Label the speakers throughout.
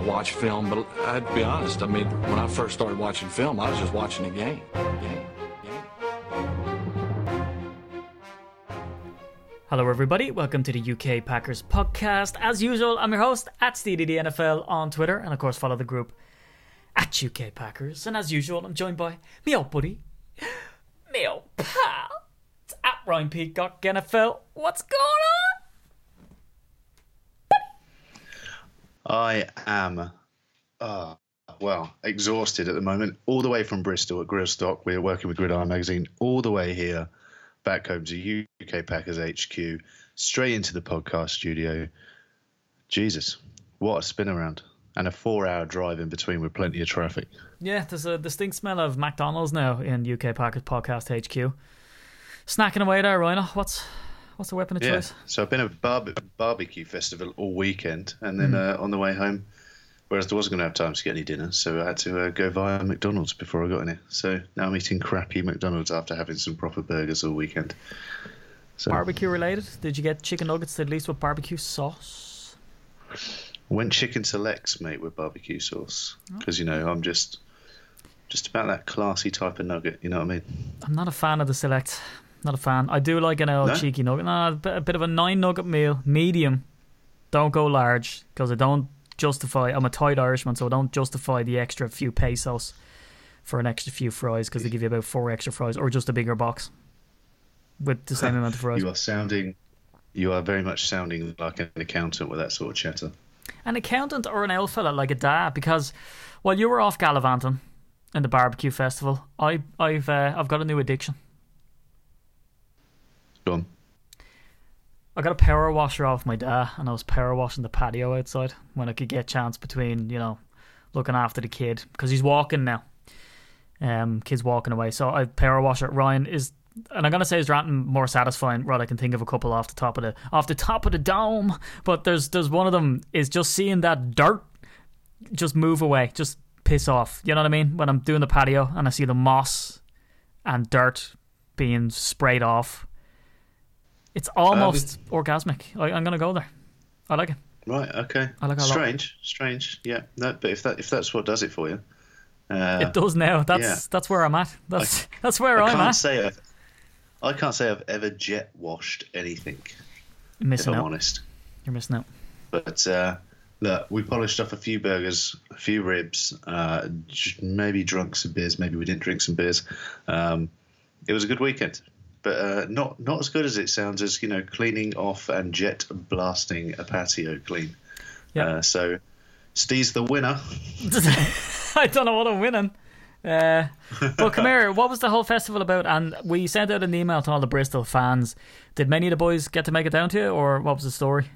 Speaker 1: watch film, but I'd be honest. I mean, when I first started watching film, I was just watching the game.
Speaker 2: Hello, everybody. Welcome to the UK Packers podcast. As usual, I'm your host at SteedyDNFL on Twitter, and of course, follow the group at UK Packers. And as usual, I'm joined by me old buddy, me old pal. It's at Ryan Peacock NFL. What's going on?
Speaker 3: I am, uh, well, exhausted at the moment. All the way from Bristol at Grillstock. We're working with Gridiron Magazine. All the way here, back home to UK Packers HQ, straight into the podcast studio. Jesus, what a spin around. And a four hour drive in between with plenty of traffic.
Speaker 2: Yeah, there's a distinct smell of McDonald's now in UK Packers podcast HQ. Snacking away there, Rhino. What's what's the weapon of
Speaker 3: Yeah.
Speaker 2: choice?
Speaker 3: So I've been at a barbe- barbecue festival all weekend, and then uh, on the way home, whereas there wasn't going to have time to get any dinner, so I had to uh, go via McDonald's before I got in here. So now I'm eating crappy McDonald's after having some proper burgers all weekend. So
Speaker 2: Barbecue related? Did you get chicken nuggets at least with barbecue sauce?
Speaker 3: went chicken selects, mate, with barbecue sauce because you know I'm just just about that classy type of nugget. You know what I mean?
Speaker 2: I'm not a fan of the select. Not a fan. I do like an old
Speaker 3: No?
Speaker 2: cheeky nugget. No, a bit, of a nine nugget meal, medium. Don't go large because I don't justify. I'm a tight Irishman, so I don't justify the extra few pesos for an extra few fries because they give you about four extra fries or just a bigger box with the same amount of fries.
Speaker 3: You are sounding, you are very much sounding like an accountant with that sort of chatter.
Speaker 2: An accountant or an elf fella like a dad because while you were off gallivanting in the barbecue festival, I I've uh, I've got a new addiction. I got a power washer off my dad, and I was power washing the patio outside when I could get a chance between, you know, looking after the kid because he's walking now. Um, kid's walking away, so I power washer. Ryan is, and I'm gonna say is ranting more satisfying. Right, I can think of a couple off the top of the off the top of the dome, but there's there's one of them is just seeing that dirt just move away, just piss off. You know what I mean? When I'm doing the patio and I see the moss and dirt being sprayed off. It's almost orgasmic. I, I'm gonna go there. I like it.
Speaker 3: Right. Okay.
Speaker 2: I like it a lot.
Speaker 3: strange. Strange. Yeah. No, but if that if that's what does it for you, uh,
Speaker 2: It does now. That's
Speaker 3: yeah.
Speaker 2: that's where I'm at. That's that's where
Speaker 3: I
Speaker 2: I'm
Speaker 3: can't
Speaker 2: at.
Speaker 3: say I've, I can't say I've ever jet washed anything.
Speaker 2: You're missing
Speaker 3: if I'm
Speaker 2: out.
Speaker 3: honest.
Speaker 2: You're missing out.
Speaker 3: But uh, look, we polished off a few burgers, a few ribs, uh, maybe drunk some beers. Maybe we didn't drink some beers. Um, it was a good weekend, but uh, not not as good as it sounds as you know cleaning off and jet blasting a patio clean.
Speaker 2: Yeah.
Speaker 3: Uh, so, Steve's the winner.
Speaker 2: I don't know what I'm winning. Uh, but come here. What was the whole festival about? And we sent out an email to all the Bristol fans. Did many of the boys get to make it down to you, or what was the story?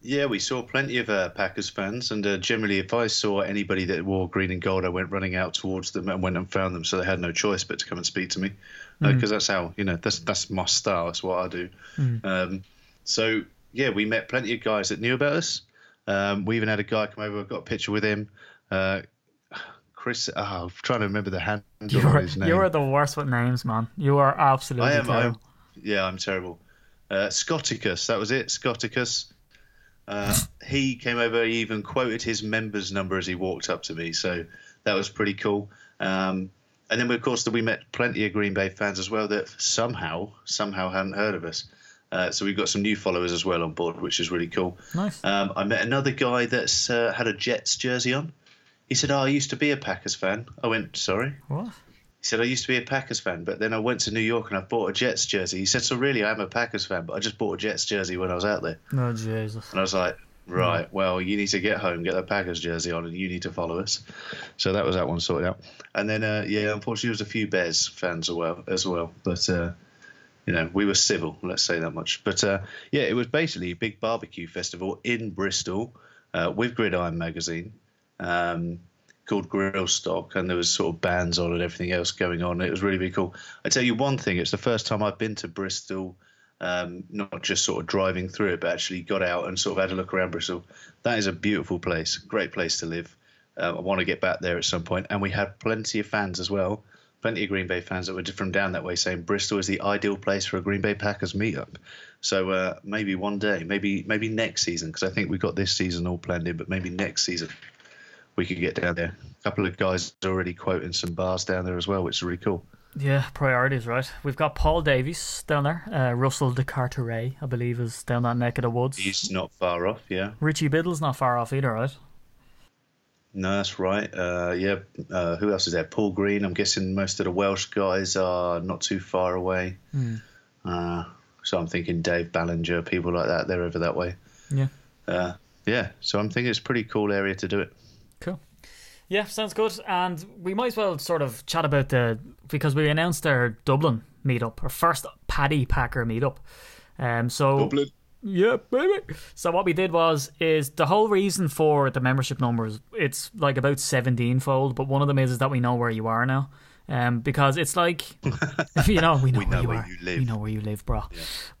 Speaker 3: Yeah, we saw plenty of uh, Packers fans, and uh, generally, if I saw anybody that wore green and gold, I went running out towards them and went and found them, so they had no choice but to come and speak to me, because that's how you know that's that's my style. That's what I do. Um, so yeah, we met plenty of guys that knew about us. Um, we even had a guy come over. I got a picture with him. Uh, Chris, oh, I'm trying to remember the handle
Speaker 2: you're,
Speaker 3: his name.
Speaker 2: you are the worst with names, man. You are absolutely
Speaker 3: I am. I'm, yeah, I'm terrible. Uh, Scotticus, that was it. Scotticus. Uh, he came over. He even quoted his member's number as he walked up to me. So that was pretty cool. Um, and then, of course, we met plenty of Green Bay fans as well that somehow, somehow hadn't heard of us. Uh, so we've got some new followers as well on board, which is really cool.
Speaker 2: Nice.
Speaker 3: Um, I met another guy that's uh, had a Jets jersey on. He said, "Oh, I used to be a Packers fan." I went, "Sorry."
Speaker 2: What?
Speaker 3: He said, I used to be a Packers fan, but then I went to New York and I bought a Jets jersey. He said, So really, I am a Packers fan, but I just bought a Jets jersey when I was out there.
Speaker 2: No, Jesus.
Speaker 3: And I was like, Right, well, you need to get home, get the Packers jersey on, and you need to follow us. So that was that one sorted out. And then, uh, yeah, unfortunately, there was a few Bears fans as well, as well. But, uh, you know, we were civil, let's say that much. But, uh, yeah, it was basically a big barbecue festival in Bristol uh, with Gridiron Magazine. Um, called Grill Stock, and there was sort of bands on and everything else going on. It was really, really cool. I tell you one thing: it's the first time I've been to Bristol, um, not just sort of driving through it, but actually got out and sort of had a look around Bristol. That is a beautiful place, great place to live. Uh, I want to get back there at some point, and we had plenty of fans as well plenty of Green Bay fans that were from down that way saying Bristol is the ideal place for a Green Bay Packers meetup. So uh, maybe one day, maybe maybe next season, because I think we've got this season all planned in, but maybe next season we could get down there. A couple of guys already quoting some bars down there as well, which is really cool.
Speaker 2: Yeah, priorities, right? We've got Paul Davies down there. Uh, Russell de Carteret, I believe, is down that neck of the woods.
Speaker 3: He's not far off, yeah.
Speaker 2: Richie Biddle's not far off either, right?
Speaker 3: No, that's right. Uh, yeah, uh, who else is there? Paul Green. I'm guessing most of the Welsh guys are not too far away.
Speaker 2: Mm.
Speaker 3: Uh, so I'm thinking Dave Ballinger, people like that. They're over that way.
Speaker 2: Yeah.
Speaker 3: Uh, yeah. So I'm thinking it's a pretty cool area to do it.
Speaker 2: Cool. Yeah, sounds good. And we might as well sort of chat about the because we announced our Dublin meetup, our first Paddy Packer meetup. Um, so
Speaker 3: Dublin.
Speaker 2: Yeah, baby. So what we did was is the whole reason for the membership numbers. It's like about seventeen fold, but one of them is, is that we know where you are now. Um, because it's like, you know, we know,
Speaker 3: We
Speaker 2: where,
Speaker 3: know
Speaker 2: you
Speaker 3: where you live.
Speaker 2: We know where you live, bro.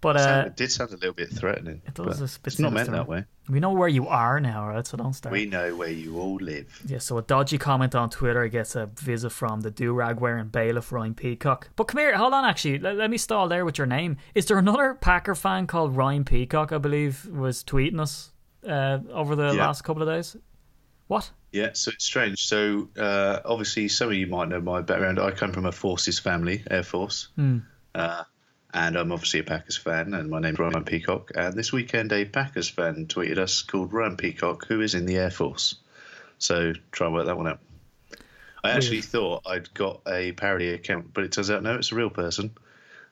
Speaker 2: But
Speaker 3: So
Speaker 2: uh,
Speaker 3: it did sound a little bit threatening.
Speaker 2: it does. It's
Speaker 3: not meant that way.
Speaker 2: We know where you are now, right? So don't start.
Speaker 3: We know where you all live.
Speaker 2: Yeah, so a dodgy comment on Twitter gets a visit from the do rag wearing bailiff Ryan Peacock. But come here, hold on. Actually, let, let me stall there with your name. Is there another Packer fan called Ryan Peacock? I believe was tweeting us uh, over the
Speaker 3: Yeah.
Speaker 2: last couple of days. What?
Speaker 3: Yeah, so it's strange. So uh, obviously, some of you might know my background. I come from a forces family, Air Force, uh, and I'm obviously a Packers fan. And my name's Ryan Peacock. And this weekend, a Packers fan tweeted us called Ryan Peacock, who is in the Air Force. So try and work that one out. I actually thought I'd got a parody account, but it turns out no, it's a real person.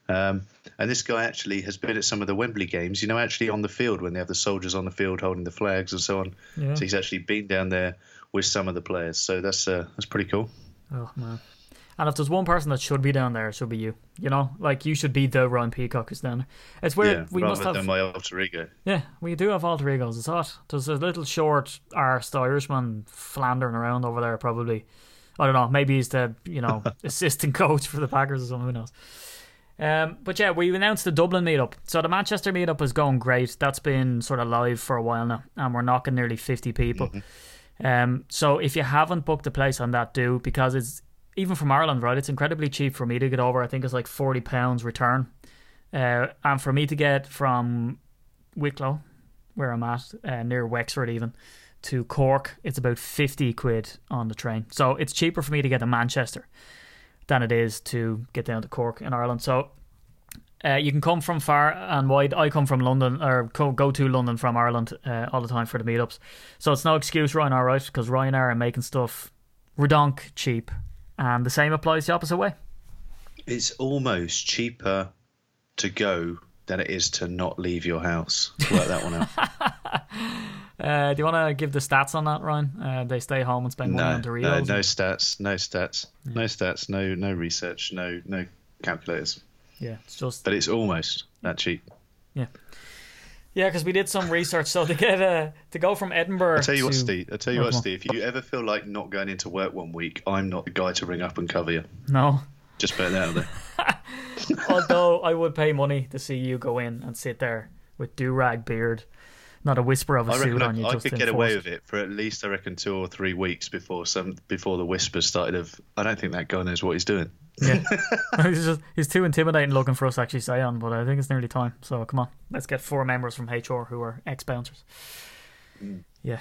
Speaker 3: Um, and this guy actually has been at some of the Wembley games, you know, actually on the field when they have the soldiers on the field holding the flags and so on.
Speaker 2: Yeah.
Speaker 3: So he's actually been down there with some of the players. So that's uh, that's pretty cool.
Speaker 2: Oh man. And if there's one person that should be down there, it should be you. You know, like you should be the Ryan Peacock who's down there. It's where
Speaker 3: yeah,
Speaker 2: we must have.
Speaker 3: than my alter ego.
Speaker 2: Yeah, we do have alter egos. It's hot. There's a little short arsed Irishman floundering around over there, probably. I don't know. Maybe he's the you know assistant coach for the Packers or something. Who knows? Um, but yeah, we announced the Dublin meetup. So the Manchester meetup is going great. That's been sort of live for a while now, and we're knocking nearly fifty people. Um, so if you haven't booked a place on that, do because it's even from Ireland, right? It's incredibly cheap for me to get over. I think it's like forty pounds return, uh, and for me to get from Wicklow, where I'm at, uh, near Wexford even, to Cork, it's about 50 quid on the train. So it's cheaper for me to get to Manchester than it is to get down to Cork in Ireland. So uh, you can come from far and wide. I come from London, or go, go to London from Ireland uh, all the time for the meetups. So it's no excuse, Ryanair, right? Because Ryanair are making stuff redonk cheap. And the same applies the opposite way.
Speaker 3: It's almost cheaper to go than it is to not leave your house. Work that one out.
Speaker 2: Uh, do you want to give the stats on that, Ryan? Uh, they stay home and spend money
Speaker 3: no,
Speaker 2: on
Speaker 3: no,
Speaker 2: Doritos.
Speaker 3: no no stats, no stats, no stats, no no research, no no calculators.
Speaker 2: Yeah, it's just
Speaker 3: But it's almost that cheap.
Speaker 2: yeah, Yeah, because we did some research. So to get uh, to go from Edinburgh,
Speaker 3: I tell you what, Steve. I tell you what. Steve. If you ever feel like not going into work one week, I'm not the guy to ring up and cover you.
Speaker 2: No,
Speaker 3: Just put it out there.
Speaker 2: although I would pay money to see you go in and sit there with do rag beard, not a whisper of a
Speaker 3: I
Speaker 2: suit on
Speaker 3: I,
Speaker 2: you.
Speaker 3: I
Speaker 2: just
Speaker 3: could get away with it for at least I reckon two or three weeks before some before the whispers started of I don't think that guy knows what he's doing.
Speaker 2: Yeah, he's just he's too intimidating looking for us to actually say on. But I think it's nearly time. So come on, let's get four members from HR who are ex bouncers. Yeah.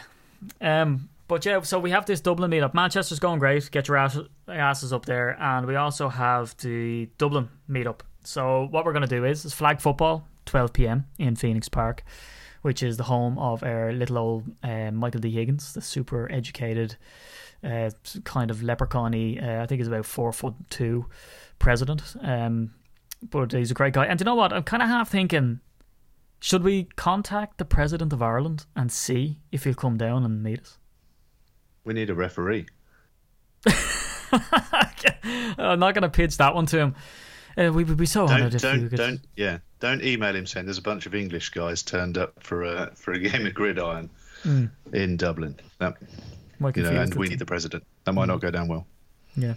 Speaker 2: Um. But yeah, so we have this Dublin meetup. Manchester's going great. Get your ass, asses up there, and we also have the Dublin meetup. So what we're going to do is, is flag football, 12 p.m. in Phoenix Park, which is the home of our little old uh, Michael D Higgins, the super educated, uh, kind of leprechaun-y, uh, I think he's about four foot two, president. Um, but he's a great guy. And do you know what? I'm kind of half thinking, should we contact the president of Ireland and see if he'll come down and meet us?
Speaker 3: We need a referee.
Speaker 2: I'm not going to pitch that one to him. Uh, we would be so
Speaker 3: Don't
Speaker 2: honoured if you
Speaker 3: don't
Speaker 2: could.
Speaker 3: don't yeah. Don't email him saying there's a bunch of English guys turned up for a for a game of gridiron in Dublin. That, you know, and we need the president. That might not go down well.
Speaker 2: Yeah.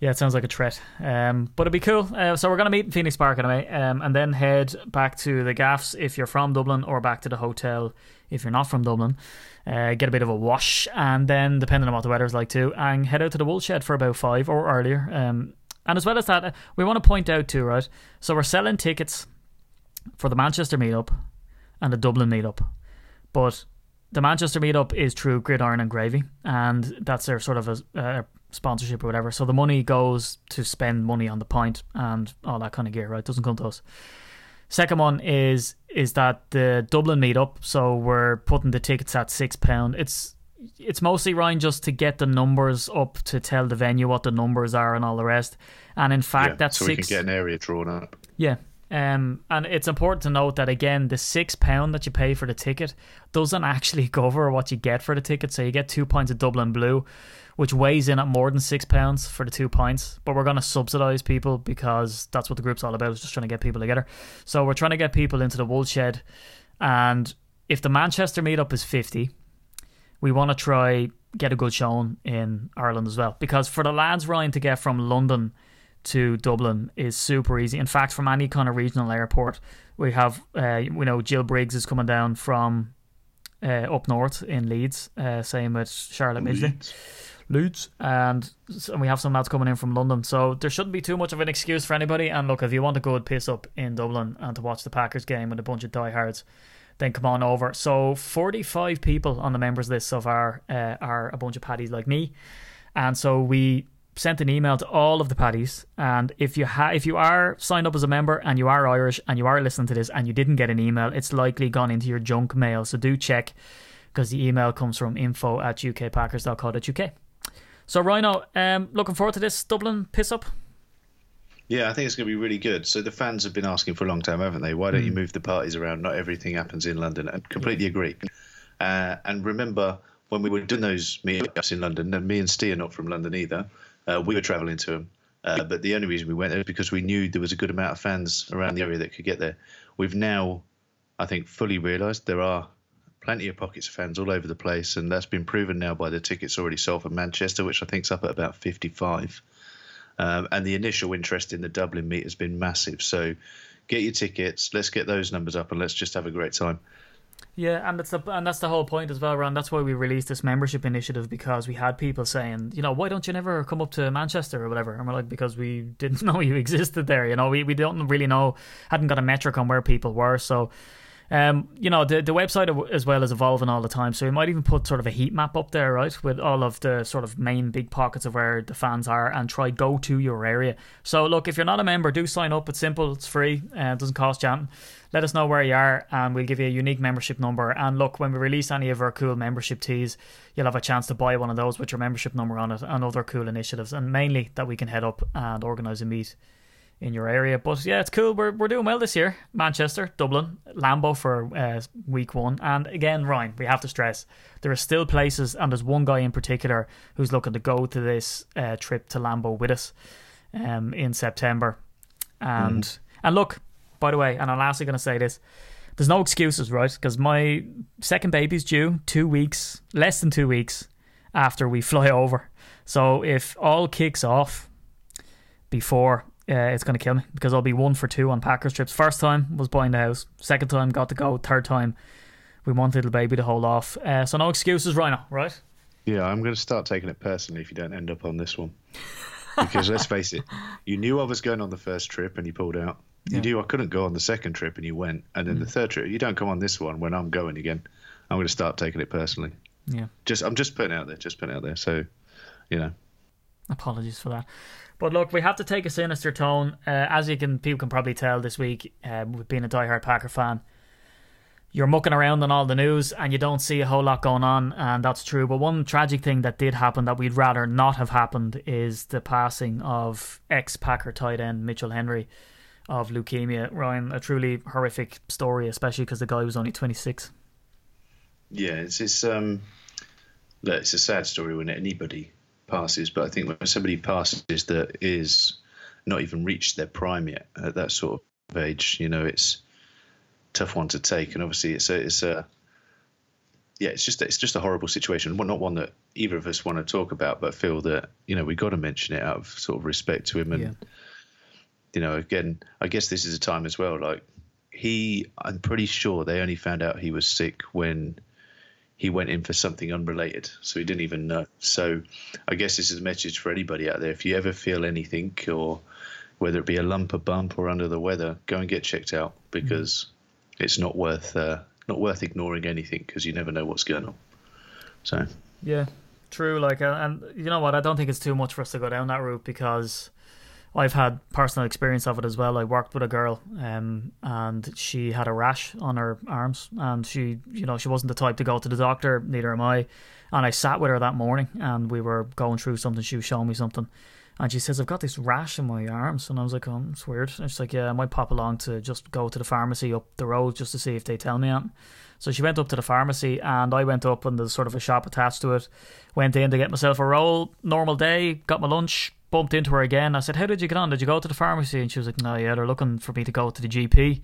Speaker 2: Yeah, it sounds like a threat. Um, but it'd be cool. Uh, so we're going to meet in Phoenix Park anyway, um, and then head back to the gaffs if you're from Dublin, or back to the hotel if you're not from Dublin. Uh, get a bit of a wash, and then depending on what the weather's like too, and head out to the Woolshed for about five or earlier. Um, and as well as that, uh, we want to point out too, right? So we're selling tickets for the Manchester meetup and the Dublin meetup, but the Manchester meetup is through Gridiron and Gravy, and that's their sort of a, a sponsorship or whatever. So the money goes to spend money on the pint and all that kind of gear, right? Doesn't come to us. Second one is is that the Dublin meetup. So we're putting the tickets at six pound. It's it's mostly Ryan just to get the numbers up to tell the venue what the numbers are and all the rest. And in fact,
Speaker 3: Yeah,
Speaker 2: that's
Speaker 3: so
Speaker 2: six.
Speaker 3: we can get an area drawn up.
Speaker 2: Yeah. Um, and it's important to note that again, the six pound that you pay for the ticket doesn't actually cover what you get for the ticket. So you get two pints of Dublin Blue, which weighs in at more than six pounds for the two pints. But we're going to subsidise people because that's what the group's all about. Is just trying to get people together. So we're trying to get people into the Woolshed, and if the Manchester meetup is fifty, we want to try get a good showing in Ireland as well. Because for the lads Ryan to get from London to Dublin is super easy. In fact, from any kind of regional airport, we have uh, we know Jill Briggs is coming down from uh, up north in Leeds. Uh, same with Charlotte Midgley. Leeds, and, and we have some lads coming in from London. So there shouldn't be too much of an excuse for anybody. And look, if you want a good piss up in Dublin and to watch the Packers game with a bunch of diehards, then come on over. So 45 people on the members list so far uh, are a bunch of paddies like me, and so we sent an email to all of the paddies. And if you ha- if you are signed up as a member and you are Irish and you are listening to this and you didn't get an email, it's likely gone into your junk mail. So do check because the email comes from info at ukpackers.co.uk. So Rhino, um, looking forward to this Dublin piss up.
Speaker 3: Yeah, I think it's going to be really good. So the fans have been asking for a long time, haven't they? Why
Speaker 2: Hmm.
Speaker 3: don't you move the parties around? Not everything happens in London. And completely agree. Uh, and remember when we were doing those meetups in London, and me and Steve are not from London either. Uh, we were travelling to them, uh, but the only reason we went there was because we knew there was a good amount of fans around the area that could get there. We've now, I think, fully realised there are plenty of pockets of fans all over the place, and that's been proven now by the tickets already sold for Manchester, which I think's up at about 55. Um, and the initial interest in the Dublin meet has been massive. So get your tickets. Let's get those numbers up, and let's just have a great time.
Speaker 2: Yeah, and that's the and that's the whole point as well, Ron. That's why we released this membership initiative because we had people saying, you know, why don't you never come up to Manchester or whatever? And we're like, because we didn't know you existed there. You know, we we don't really know, hadn't got a metric on where people were. So, um, you know, the the website as well is evolving all the time. So we might even put sort of a heat map up there, right, with all of the sort of main big pockets of where the fans are, and try go to your area. So look, if you're not a member, do sign up. It's simple, it's free, uh, it doesn't cost you anything let us know where you are and we'll give you a unique membership number and look when we release any of our cool membership teas, you'll have a chance to buy one of those with your membership number on it and other cool initiatives and mainly that we can head up and organise a meet in your area but yeah it's cool we're, we're doing well this year manchester dublin Lambeau for uh, week one and again ryan we have to stress there are still places and there's one guy in particular who's looking to go to this uh, trip to Lambeau with us um, in september and and look by the way, and I'm lastly going to say this. There's no excuses, right? Because my second baby's due two weeks, less than two weeks after we fly over. So if all kicks off before, uh, it's going to kill me because I'll be one for two on Packers trips. First time was buying the house. Second time got to go. Third time we want little baby to hold off. Uh, so no excuses, Rhino, right?
Speaker 3: Yeah, I'm going to start taking it personally if you don't end up on this one. Because let's face it, you knew I was going on the first trip and you pulled out. You
Speaker 2: Yeah.
Speaker 3: knew I couldn't go on the second trip and you went. And then the third trip, you don't come on this one when I'm going again. I'm going to start taking it personally.
Speaker 2: Yeah.
Speaker 3: Just I'm just putting it out there, just putting it out there. So, you know,
Speaker 2: Apologies for that. But look, we have to take a sinister tone. Uh, as you can, people can probably tell this week, uh, with being a diehard Packer fan, you're mucking around on all the news and you don't see a whole lot going on, and that's true. But one tragic thing that did happen that we'd rather not have happened is the passing of ex-Packer tight end Mitchell Henry of leukemia. Ryan, a truly horrific story, especially because the guy was only 26.
Speaker 3: yeah, it's it's um, look, it's a sad story when anybody passes, but I think when somebody passes that is not even reached their prime yet at that sort of age, you know, it's a tough one to take, and obviously it's a it's a yeah, it's just it's just a horrible situation. Well, not one that either of us want to talk about, but feel that you know we got to mention it out of sort of respect to him. And
Speaker 2: Yeah.
Speaker 3: you know, again, I guess this is a time as well. Like he, I'm pretty sure they only found out he was sick when he went in for something unrelated, so he didn't even know. So I guess this is a message for anybody out there. If you ever feel anything, or whether it be a lump, a bump, or under the weather, go and get checked out because it's not worth uh, not worth ignoring anything because you never know what's going on. So
Speaker 2: Yeah, true. Like, uh, and you know what? I don't think it's too much for us to go down that route because I've had personal experience of it as well. I worked with a girl, um, and she had a rash on her arms, and she, you know, she wasn't the type to go to the doctor. Neither am I. And I sat with her that morning, and we were going through something. She was showing me something, and she says, "I've got this rash in my arms," and I was like, "Oh, it's weird." And she's like, "Yeah, I might pop along to just go to the pharmacy up the road just to see if they tell me anything." So she went up to the pharmacy, and I went up, and there's sort of a shop attached to it. Went in to get myself a roll. Normal day. Got my lunch. Bumped into her again. I said, "How did you get on? Did you go to the pharmacy?" And she was like, "No, yeah, they're looking for me to go to the GP."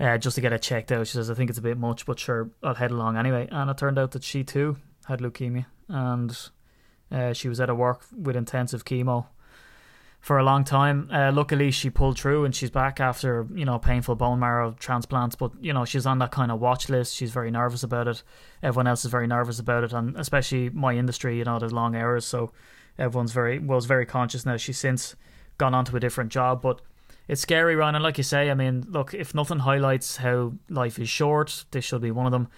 Speaker 2: Uh, just to get it checked out. She says, I think it's a bit much, but sure, I'll head along anyway. And it turned out that she too had leukemia, and uh, she was out of work with intensive chemo for a long time. Uh, luckily, she pulled through and she's back after you know painful bone marrow transplants. But you know she's on that kind of watch list. She's very nervous about it. Everyone else is very nervous about it, and especially my industry. You know, there's long hours, so everyone's very was very conscious now. She's since gone on to a different job, but it's scary, Ryan. And like you say, I mean, look, if nothing highlights how life is short, this should be one of them.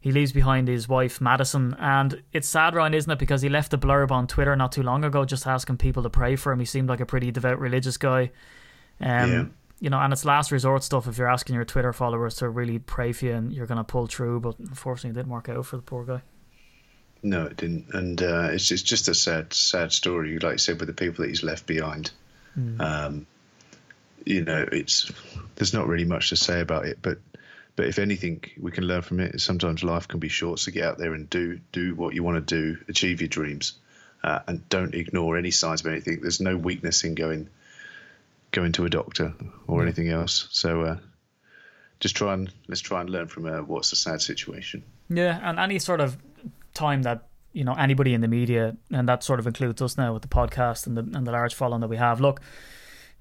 Speaker 2: He leaves behind his wife Madison, and it's sad, Ryan, isn't it? Because he left a blurb on Twitter not too long ago, just asking people to pray for him. He seemed like a pretty devout religious guy. Um,
Speaker 3: Yeah.
Speaker 2: you know, and it's last resort stuff. If you're asking your Twitter followers to really pray for you, and you're going to pull through, but unfortunately, it didn't work out for the poor guy.
Speaker 3: No, it didn't, and uh, it's it's just a sad sad story. Like I said, with the people that he's left behind. Um, you know, it's there's not really much to say about it, but but if anything we can learn from it, sometimes life can be short. So get out there and do do what you want to do, achieve your dreams, uh, and don't ignore any signs of anything. There's no weakness in going going to a doctor or anything else. So uh, just try and let's try and learn from uh, what's a sad situation.
Speaker 2: Yeah, and any sort of time that you know anybody in the media, and that sort of includes us now with the podcast and the and the large following that we have. Look,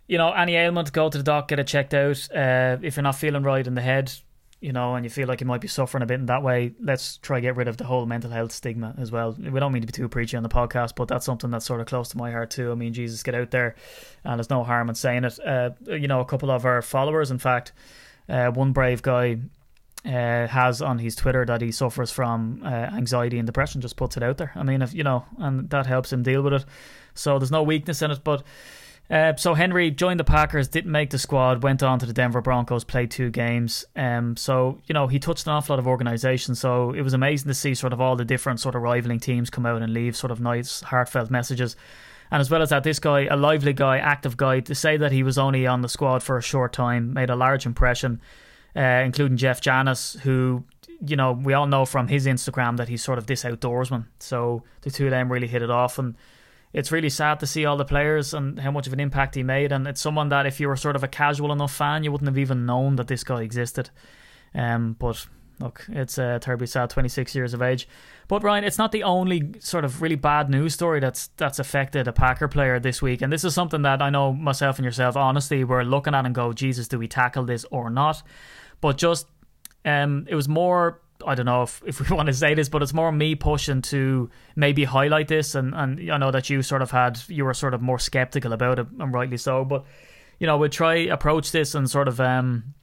Speaker 2: you know, any ailment, go to the doc, get it checked out. Uh, if you're not feeling right in the head, you know, and you feel like you might be suffering a bit in that way, let's try get rid of the whole mental health stigma as well. We don't mean to be too preachy on the podcast, but that's something that's sort of close to my heart too. I mean, Jesus, get out there, and there's no harm in saying it. Uh, you know, a couple of our followers, in fact, uh, one brave guy uh, has on his Twitter that he suffers from uh, anxiety and depression. Just puts it out there. I mean, if you know, and that helps him deal with it. So there's no weakness in it. But uh, so Henry joined the Packers, didn't make the squad, went on to the Denver Broncos, played two games. Um, so you know he touched an awful lot of organisations. So it was amazing to see sort of all the different sort of rivaling teams come out and leave sort of nice, heartfelt messages. And as well as that, this guy, a lively guy, active guy, to say that he was only on the squad for a short time made a large impression, uh, including Jeff Janis, who, you know, we all know from his Instagram that he's sort of this outdoorsman. So the two of them really hit it off. And it's really sad to see all the players and how much of an impact he made. And it's someone that if you were sort of a casual enough fan, you wouldn't have even known that this guy existed. Um, but look, it's uh, terribly sad, 26 years of age. But Ryan, it's not the only sort of really bad news story that's that's affected a Packer player this week, and this is something that I know myself and yourself, honestly, we're looking at and go, Jesus, do we tackle this or not? But just, um, it was more. I don't know if, if we want to say this, but it's more me pushing to maybe highlight this, and and I know that you sort of had you were sort of more skeptical about it, and rightly so. But you know, we'll try approach this in sort of um,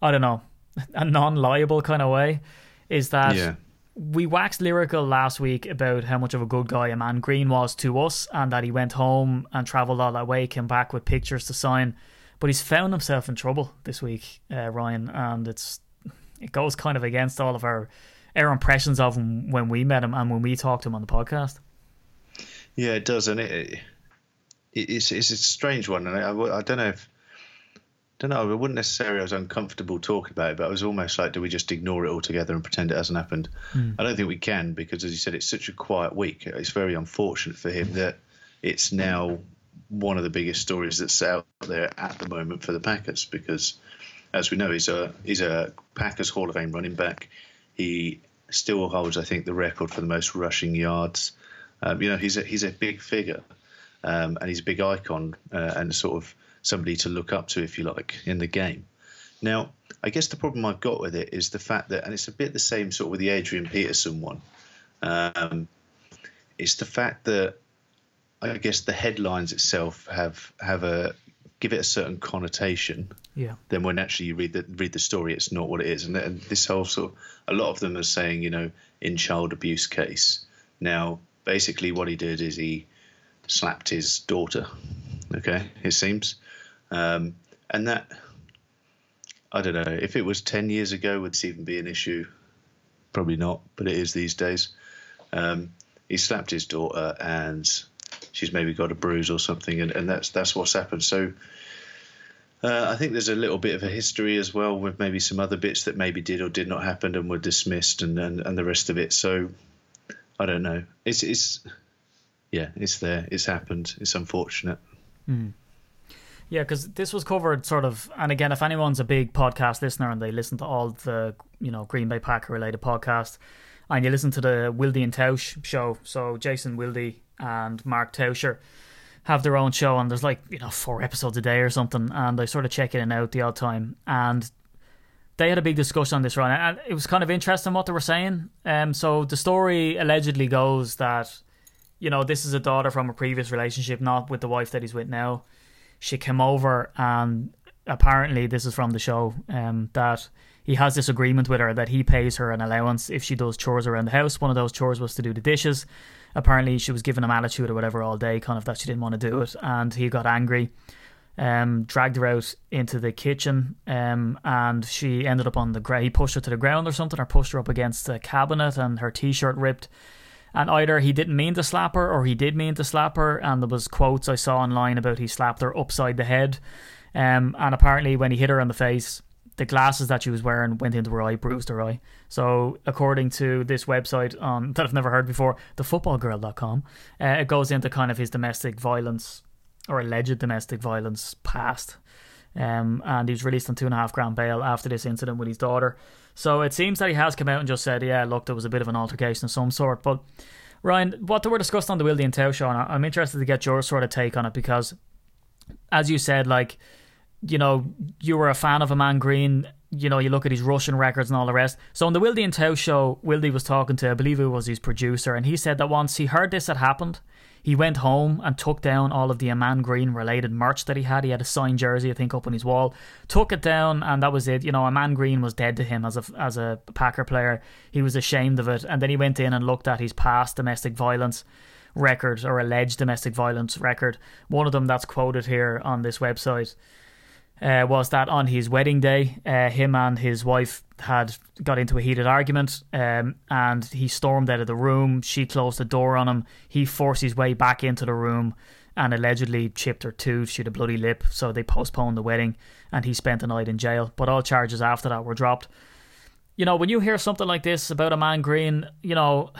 Speaker 2: I don't know, a non-liable kind of way. Is that
Speaker 3: Yeah.
Speaker 2: we waxed lyrical last week about how much of a good guy Ahman Green was to us, and that he went home and travelled all that way, came back with pictures to sign. But he's found himself in trouble this week, uh, Ryan, and it's it goes kind of against all of our our impressions of him when we met him and when we talked to him on the podcast.
Speaker 3: Yeah, it does, and it, it it's it's a strange one, and I, I don't know if don't know. I wouldn't necessarily. I was uncomfortable talking about it, but I was almost like, do we just ignore it altogether and pretend it hasn't happened? I don't think we can because, as you said, it's such a quiet week. It's very unfortunate for him that it's now one of the biggest stories that's out there at the moment for the Packers because, as we know, he's a he's a Packers Hall of Fame running back. He still holds, I think, the record for the most rushing yards. Um, you know, he's a, he's a big figure, um, and he's a big icon uh, and sort of somebody to look up to, if you like, in the game. Now, I guess the problem I've got with it is the fact that, and it's a bit the same sort of with the Adrian Peterson one. Um, it's the fact that I guess the headlines itself have have a give it a certain connotation.
Speaker 2: Yeah.
Speaker 3: Then when actually you read the read the story, it's not what it is. And, and this whole sort, of, a lot of them are saying, you know, in child abuse case. Now, basically, what he did is he slapped his daughter. Okay, it seems, um, and that I don't know if it was ten years ago, would this even be an issue? Probably not, but it is these days. Um, he slapped his daughter, and she's maybe got a bruise or something, and, and that's that's what's happened. So. Uh, I think there's a little bit of a history as well with maybe some other bits that maybe did or did not happen and were dismissed and, and, and the rest of it. So I don't know. It's it's yeah, it's there. It's happened. It's unfortunate.
Speaker 2: Yeah, because this was covered sort of, and again, if anyone's a big podcast listener and they listen to all the you know Green Bay Packer related podcasts, and you listen to the Wildy and Tausch show, so Jason Wildy and Mark Tauscher have their own show, and there's like you know four episodes a day or something, and I sort of check in and out the odd time, and they had a big discussion on this run, and it was kind of interesting what they were saying. Um, so the story allegedly goes that you know this is a daughter from a previous relationship, not with the wife that he's with now she came over and apparently this is from the show um, that he has this agreement with her that he pays her an allowance if she does chores around the house. One of those chores was to do the dishes. Apparently, she was giving him attitude or whatever all day, kind of that she didn't want to do it, and he got angry. Um, dragged her out into the kitchen, um, and she ended up on the ground. He pushed her to the ground or something, or pushed her up against the cabinet, and her t-shirt ripped and either he didn't mean to slap her or he did mean to slap her and there was quotes I saw online about he slapped her upside the head um, and apparently when he hit her on the face the glasses that she was wearing went into her eye bruised her eye so according to this website um, that I've never heard before thefootballgirl.com uh, it goes into kind of his domestic violence or alleged domestic violence past um, and he was released on two and a half grand bail after this incident with his daughter. So it seems that he has come out and just said, yeah, look, there was a bit of an altercation of some sort. But Ryan, what they were discussed on the Wildy and Tausch show, and I'm interested to get your sort of take on it because, as you said, like, you know, you were a fan of Ahman Green. You know, you look at his rushing records and all the rest. So on the Wildy and Tausch show, Wildy was talking to, I believe it was his producer, and he said that once he heard this had happened, he went home and took down all of the Ahman Green related merch that he had. He had a signed jersey, I think, up on his wall. Took it down, and that was it. You know, Ahman Green was dead to him as a as a Packer player. He was ashamed of it, and then he went in and looked at his past domestic violence record or alleged domestic violence record. One of them that's quoted here on this website uh, was that on his wedding day, uh, him and his wife had got into a heated argument, um, and he stormed out of the room. She closed the door on him. He forced his way back into the room and allegedly chipped her tooth. She had a bloody lip, so they postponed the wedding, and he spent the night in jail. But all charges after that were dropped. You know, when you hear something like this about Ahman Green, you know,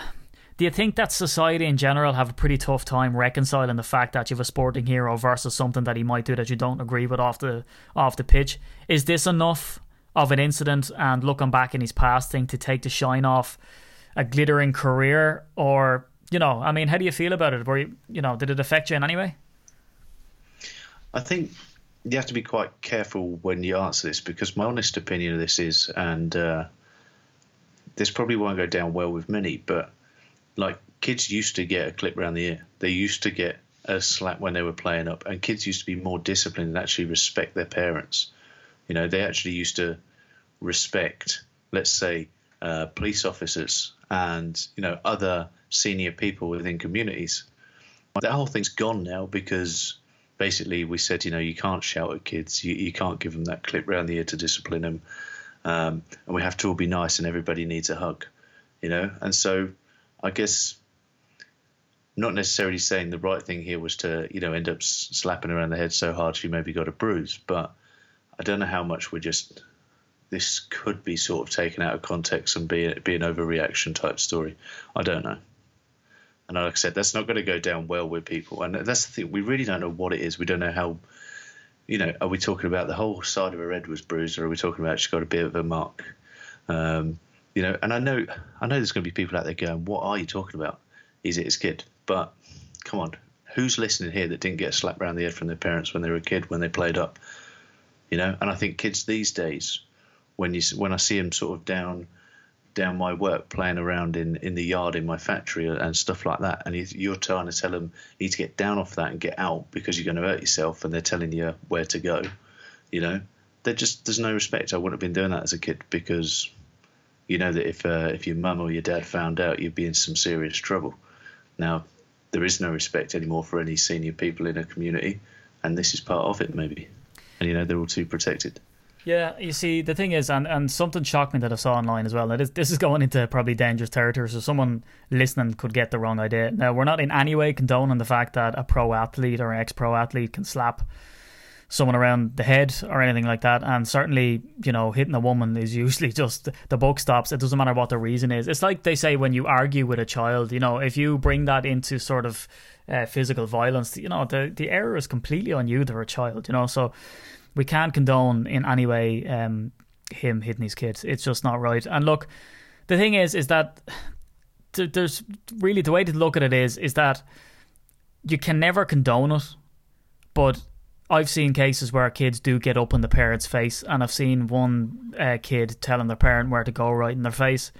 Speaker 2: do you think that society in general have a pretty tough time reconciling the fact that you have a sporting hero versus something that he might do that you don't agree with off the off the pitch? Is this enough of an incident and looking back in his past thing to take the shine off a glittering career, or you know, I mean, how do you feel about it? Were you, you know, did it affect you in any way?
Speaker 3: I think you have to be quite careful when you answer this because my honest opinion of this is, and uh, this probably won't go down well with many, but like kids used to get a clip around the ear. They used to get a slap when they were playing up, and kids used to be more disciplined and actually respect their parents. You know, they actually used to respect, let's say, uh, police officers and you know other senior people within communities. That whole thing's gone now because basically we said, you know, you can't shout at kids, you, you can't give them that clip round the ear to discipline them, um, and we have to all be nice, and everybody needs a hug, you know. And so, I guess not necessarily saying the right thing here was to, you know, end up slapping around the head so hard she maybe got a bruise, but I don't know how much we're just. This could be sort of taken out of context and be be an overreaction type story. I don't know. And like I said, that's not going to go down well with people. And that's the thing. We really don't know what it is. We don't know how. You know, are we talking about the whole side of her head was bruised, or are we talking about she's got a bit of a mark? Um, You know, and I know I know there's going to be people out there going, "What are you talking about? Is it his kid?" But come on, who's listening here that didn't get a slap around the head from their parents when they were a kid when they played up? You know, and I think kids these days, when you when I see them sort of down down my work playing around in, in the yard in my factory and stuff like that and you're trying to tell them you need to get down off that and get out because you're going to hurt yourself and they're telling you where to go you know they just there's no respect i wouldn't have been doing that as a kid because you know that if uh, if your mum or your dad found out you'd be in some serious trouble now there is no respect anymore for any senior people in a community and this is part of it maybe and you know they're all too protected
Speaker 2: yeah, you see, the thing is, and, and something shocked me that I saw online as well. Now, this, this is going into probably dangerous territory, so someone listening could get the wrong idea. Now, we're not in any way condoning the fact that a pro athlete or an ex pro athlete can slap someone around the head or anything like that. And certainly, you know, hitting a woman is usually just the book stops. It doesn't matter what the reason is. It's like they say when you argue with a child, you know, if you bring that into sort of uh, physical violence, you know, the, the error is completely on you. They're a child, you know, so we can't condone in any way um, him hitting his kids. It's just not right. And look, the thing is, is that there's really the way to look at it is is that you can never condone it, but I've seen cases where kids do get up in the parent's face, and I've seen one uh, kid telling their parent where to go right in their face.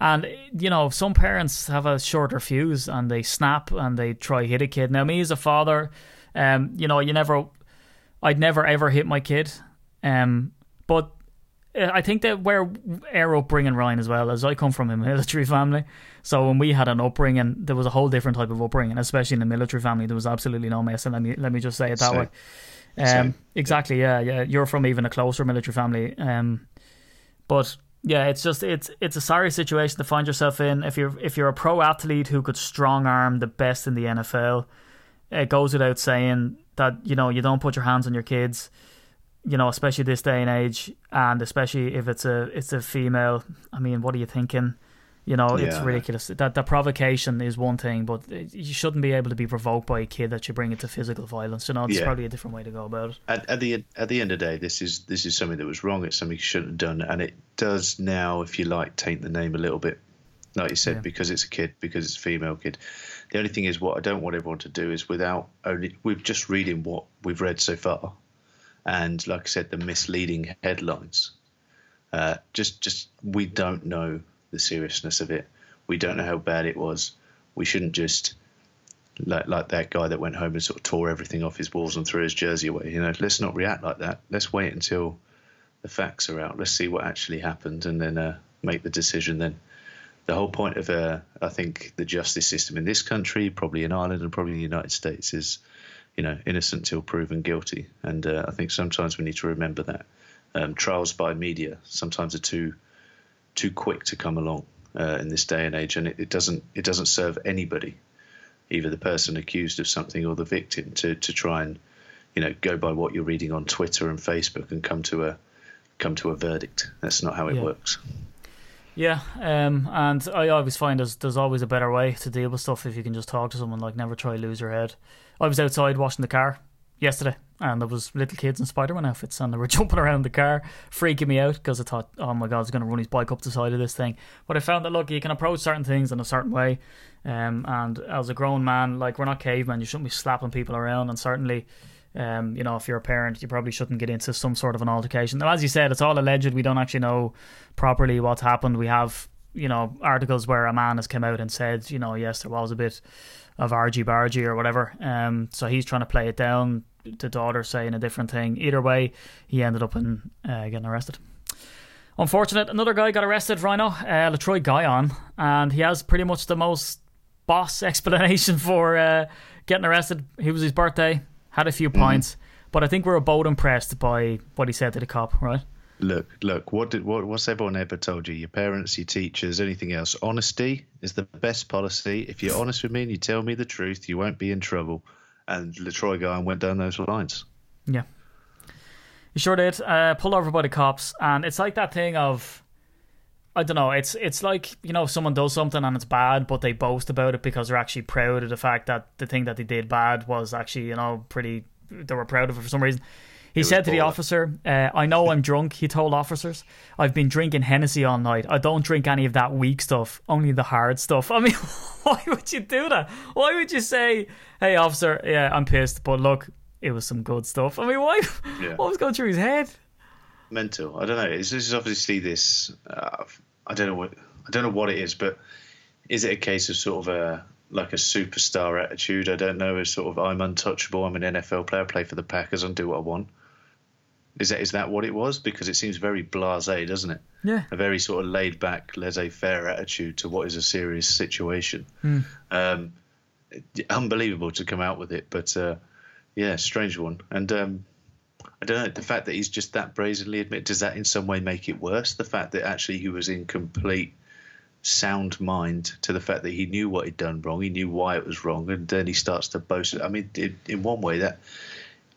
Speaker 2: And you know, some parents have a shorter fuse and they snap and they try hit a kid. Now, me as a father, um, you know, you never I'd never ever hit my kid. Um, but I think that where our upbringing, Ryan, as well, as I come from a military family, so when we had an upbringing, there was a whole different type of upbringing, especially in the military family. There was absolutely no mess. Let me let me just say it that Same. way. Um, Same. exactly. Yeah, yeah. You're from even a closer military family. Um, but yeah, it's just it's it's a sorry situation to find yourself in. If you're if you're a pro athlete who could strong arm the best in the NFL, it goes without saying that you know you don't put your hands on your kids you know especially this day and age and especially if it's a it's a female i mean what are you thinking? You know yeah. it's ridiculous. That the provocation is one thing but you shouldn't be able to be provoked by a kid that you bring into physical violence. You know it's yeah. probably a different way to go about it.
Speaker 3: At, at, the at the end of the day this is this is something that was wrong. It's something you shouldn't have done. And it does now if you like taint the name a little bit. Like you said yeah. because it's a kid because it's a female kid. The only thing is, what I don't want everyone to do is without only we're just reading what we've read so far, and like I said, the misleading headlines. Uh, just, just we don't know the seriousness of it. We don't know how bad it was. We shouldn't just like like that guy that went home and sort of tore everything off his walls and threw his jersey away. You know, let's not react like that. Let's wait until the facts are out. Let's see what actually happened and then uh, make the decision then the whole point of, uh, I think, the justice system in this country, probably in Ireland and probably in the United States, is, you know, innocent till proven guilty. And uh, I think sometimes we need to remember that um, trials by media sometimes are too too quick to come along uh, in this day and age, and it, it, doesn't it doesn't serve anybody, either the person accused of something or the victim, to to try and you know go by what you're reading on Twitter and Facebook and come to a come to a verdict. That's not how it yeah. works.
Speaker 2: Yeah, um, and I always find there's there's always a better way to deal with stuff if you can just talk to someone. Like never try lose your head. I was outside washing the car yesterday, and there was little kids in Spider-Man outfits, and they were jumping around the car, freaking me out because I thought, oh my god, he's going to run his bike up the side of this thing. But I found that look, you can approach certain things in a certain way, um, and as a grown man, like we're not cavemen, you shouldn't be slapping people around, and certainly um, you know, if you're a parent, you probably shouldn't get into some sort of an altercation. Now, as you said, it's all alleged. We don't actually know properly what's happened. We have, you know, articles where a man has come out and said, you know, yes, there was a bit of argy bargy or whatever. Um, so he's trying to play it down. The daughter saying a different thing. Either way, he ended up in uh, getting arrested. Unfortunate, another guy got arrested, Rhino, uh, Letroy Guion, and he has pretty much the most boss explanation for uh, getting arrested. He was his birthday had a few mm-hmm. points, but I think we are both impressed by what he said to the cop, right?
Speaker 3: Look, look. What did what, what's everyone ever told you? Your parents, your teachers, anything else? Honesty is the best policy. If you're honest with me and you tell me the truth, you won't be in trouble. And Letroy guy went down those lines.
Speaker 2: Yeah, he sure did. Uh, pulled over by the cops, and it's like that thing of. I don't know. It's it's like you know someone does something and it's bad, but they boast about it because they're actually proud of the fact that the thing that they did bad was actually you know pretty. They were proud of it for some reason He said to the officer, uh, I know I'm drunk, he told officers. I've been drinking Hennessy all night. I don't drink any of that weak stuff, only the hard stuff. I mean, why would you do that? Why would you say, hey, officer, yeah, I'm pissed, but look, it was some good stuff? I mean, why?
Speaker 3: Yeah.
Speaker 2: What was going through his head?
Speaker 3: mental. I don't know. This is obviously this. Uh, I don't know what. I don't know what it is, but is it a case of sort of a like a superstar attitude? I don't know. It's sort of I'm untouchable. I'm an NFL player. I play for the Packers and do what I want. Is that is that what it was? Because it seems very blasé, doesn't it?
Speaker 2: Yeah.
Speaker 3: A very sort of laid back, laissez-faire attitude to what is a serious situation. Um, unbelievable to come out with it, but uh, yeah, strange one. And um, I don't know the fact that he's just that brazenly admit. Does that in some way make it worse? The fact that actually he was in complete sound mind to the fact that he knew what he'd done wrong, he knew why it was wrong, and then he starts to boast. I mean, in, in one way, that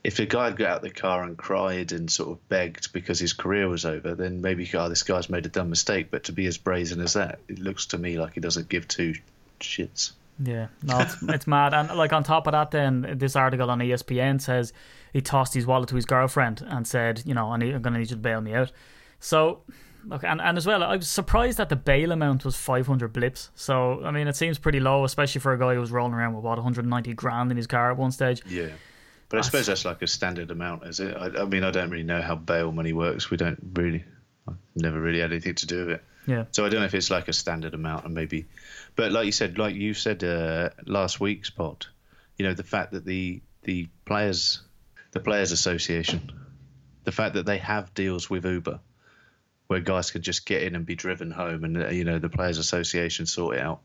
Speaker 3: if a guy had got out of the car and cried and sort of begged because his career was over, then maybe oh, this guy's made a dumb mistake. But to be as brazen as that, it looks to me like he doesn't give two shits.
Speaker 2: Yeah, no, it's, it's mad. And like on top of that, then this article on ESPN says he tossed his wallet to his girlfriend and said, you know, I need, I'm going to need you to bail me out. So, look, and, and as well, I was surprised that the bail amount was 500 blips. So, I mean, it seems pretty low, especially for a guy who was rolling around with what 190 grand in his car at one stage.
Speaker 3: Yeah. But I suppose that's like a standard amount, is it? I, I mean, I don't really know how bail money works. We don't really, I've never really had anything to do with it.
Speaker 2: Yeah,
Speaker 3: So I don't know if it's like a standard amount and maybe, but like you said, like you said uh, last week's pod, you know, the fact that the the players, the players association, the fact that they have deals with Uber, where guys can just get in and be driven home, and you know the players association sort it out.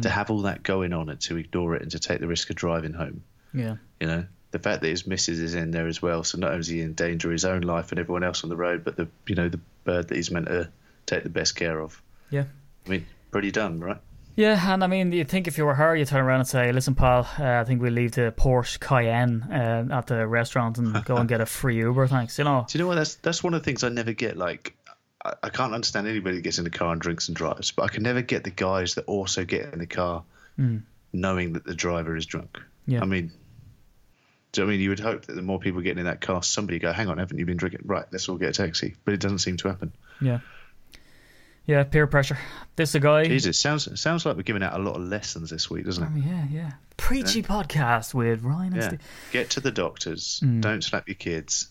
Speaker 3: To have all that going on and to ignore it and to take the risk of driving home,
Speaker 2: yeah,
Speaker 3: you know, the fact that his missus is in there as well, so not only is he in danger his own life and everyone else on the road, but the you know the bird that he's meant to take the best care of.
Speaker 2: yeah.
Speaker 3: I mean, pretty done, right?
Speaker 2: Yeah, and I mean, you'd think if you were her, you'd turn around and say, "Listen, pal, uh, I think we'll leave the Porsche Cayenne uh, at the restaurant and go and get a free Uber, thanks." You know,
Speaker 3: Do you know what? That's that's one of the things I never get. Like, I, I can't understand anybody that gets in the car and drinks and drives, but I can never get the guys that also get in the car knowing that the driver is drunk.
Speaker 2: Yeah.
Speaker 3: I mean, do you know I mean you would hope that the more people getting in that car, somebody go, "Hang on, haven't you been drinking?" Right, let's all get a taxi. But it doesn't seem to happen.
Speaker 2: yeah, yeah, peer pressure. This is a guy.
Speaker 3: Jesus, sounds sounds like we're giving out a lot of lessons this week, doesn't it?
Speaker 2: Oh, yeah, yeah. Preachy podcast with Ryan and
Speaker 3: Yeah.
Speaker 2: Steve.
Speaker 3: Get to the doctors.
Speaker 2: Hmm.
Speaker 3: Don't slap your kids,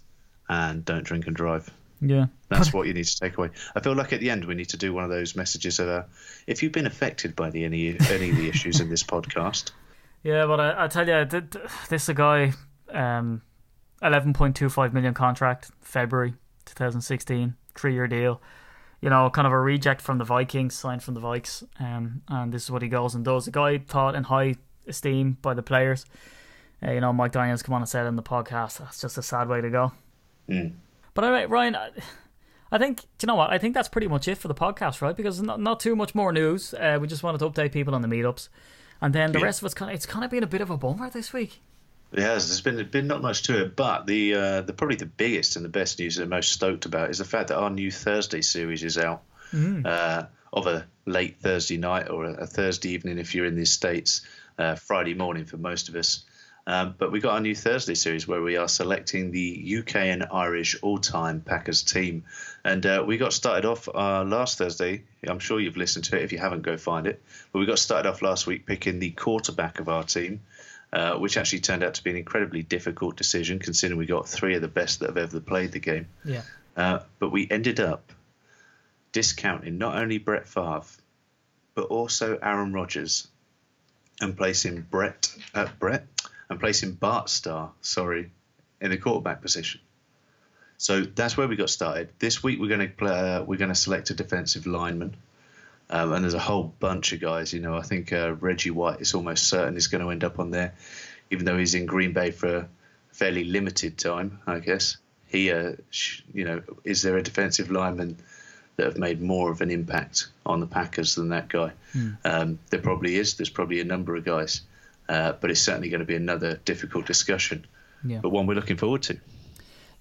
Speaker 3: and don't drink and drive.
Speaker 2: Yeah,
Speaker 3: That's what you need to take away. I feel like at the end we need to do one of those messages of, uh, if you've been affected by the any any of the issues in this podcast,
Speaker 2: yeah. But I, I tell you, th- th- this is a guy. Um, eleven point two five million contract, February two thousand sixteen, three year deal. You know, kind of a reject from the Vikings, signed from the Vikes. Um, and this is what he goes and does. A guy thought in high esteem by the players. Uh, you know, Mike Daniels come on and said in the podcast, that's just a sad way to go.
Speaker 3: Mm.
Speaker 2: But anyway, Ryan, I, I think you know what? I think that's pretty much it for the podcast, right? Because not not too much more news. Uh, we just wanted to update people on the meetups, and then the
Speaker 3: Yeah.
Speaker 2: rest of it's kind of it's kind of been a bit of a bummer this week.
Speaker 3: It has. There's been been not much to it, but the uh, the probably the biggest and the best news that I'm most stoked about is the fact that our new Thursday series is out uh, of a late Thursday night or a, a Thursday evening if you're in the states, uh, Friday morning for most of us. Um, but we got our new Thursday series where we are selecting the UK and Irish all-time Packers team, and uh, we got started off uh, last Thursday. I'm sure you've listened to it. If you haven't, go find it. But we got started off last week picking the quarterback of our team, uh, which actually turned out to be an incredibly difficult decision considering we got three of the best that have ever played the game.
Speaker 2: Yeah,
Speaker 3: Uh, but we ended up discounting not only Brett Favre, but also Aaron Rodgers, and placing Brett uh, Brett and placing Bart Starr, sorry, in the quarterback position. So that's where we got started. This week we're going to play, uh, we're going to select a defensive lineman, um, and there's a whole bunch of guys. You know, I think uh, Reggie White is almost certain is going to end up on there, even though he's in Green Bay for a fairly limited time, I guess. He, uh, sh- you know, is there a defensive lineman that have made more of an impact on the Packers than that guy? Um, there probably is. There's probably a number of guys, uh, but it's certainly going to be another difficult discussion,
Speaker 2: yeah,
Speaker 3: but one we're looking forward to.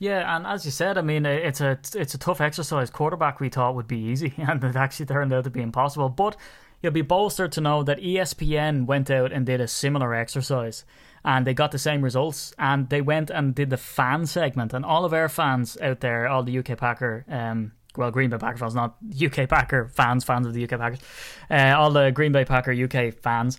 Speaker 2: Yeah. And as you said, I mean, it's a it's a tough exercise. Quarterback we thought would be easy, and it actually turned out to be impossible. But you'll be bolstered to know that ESPN went out and did a similar exercise and they got the same results and they went and did the fan segment and all of our fans out there all the UK Packer um well Green Bay Packer fans not UK Packer fans fans of the UK Packers uh, all the Green Bay Packer UK fans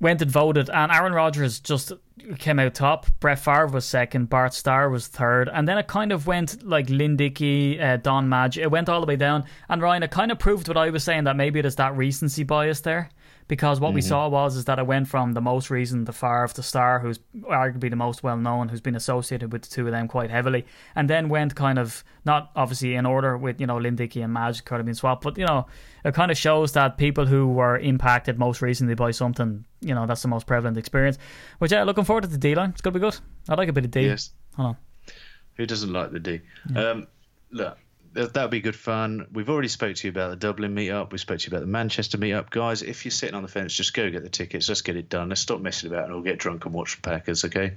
Speaker 2: went and voted, and Aaron Rodgers just came out top. Brett Favre was second. Bart Starr was third, and then it kind of went like Lynn Dickey, uh, Don Madge. It went all the way down, and Ryan, it kind of proved what I was saying that maybe there's that recency bias there. Because what we saw was is that it went from the most recent, the Favre, the Starr, who's arguably the most well known, who's been associated with the two of them quite heavily, and then went kind of not obviously in order with you know Lynn Dickey and Madge could have been swapped, but you know it kind of shows that people who were impacted most recently by something, you know, that's the most prevalent experience. Which yeah, looking forward to the D line. It's gonna be good. I like a bit of D.
Speaker 3: Yes.
Speaker 2: Hold on.
Speaker 3: Who doesn't like the D? Um, look, that would be good fun. We've already spoke to you about the Dublin meetup. We spoke to you about the Manchester meetup, guys. If you're sitting on the fence, just go get the tickets. Let's get it done. Let's stop messing about and we'll get drunk and watch the Packers. Okay.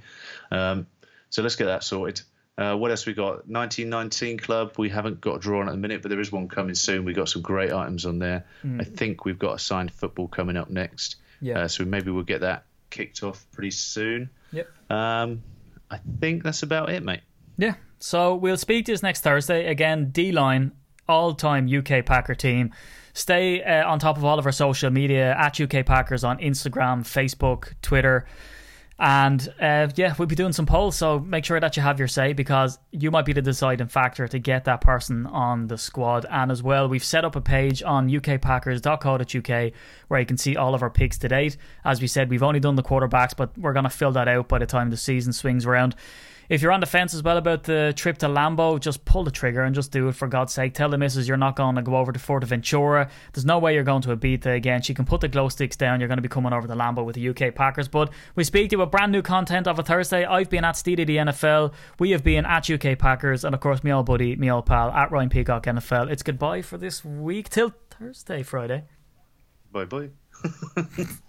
Speaker 3: Um, so let's get that sorted. Uh, what else we got? 1919 Club. We haven't got a draw on at the minute, but there is one coming soon. We got some great items on there. I think we've got a signed football coming up next.
Speaker 2: Yeah.
Speaker 3: Uh, so maybe we'll get that kicked off pretty soon.
Speaker 2: Yep.
Speaker 3: Um, I think that's about it, mate.
Speaker 2: Yeah. So we'll speak to you next Thursday. Again, D line, all time UK Packer team. Stay uh, on top of all of our social media at UK Packers on Instagram, Facebook, Twitter. And uh, yeah, we'll be doing some polls. So make sure that you have your say because you might be the deciding factor to get that person on the squad. And as well, we've set up a page on ukpackers.co.uk where you can see all of our picks to date. As we said, we've only done the quarterbacks, but we're going to fill that out by the time the season swings around. If you're on the fence as well about the trip to Lambeau, just pull the trigger and just do it for God's sake. Tell the missus you're not going to go over to Fuerteventura. There's no way you're going to Ibiza again. She can put the glow sticks down. You're going to be coming over to Lambeau with the UK Packers. But we speak to you with brand new content of a Thursday. I've been at Steedy the NFL. We have been at UK Packers. And of course, me old buddy, me old pal, at Ryan Peacock NFL. It's goodbye for this week till Thursday, Friday.
Speaker 3: Bye bye.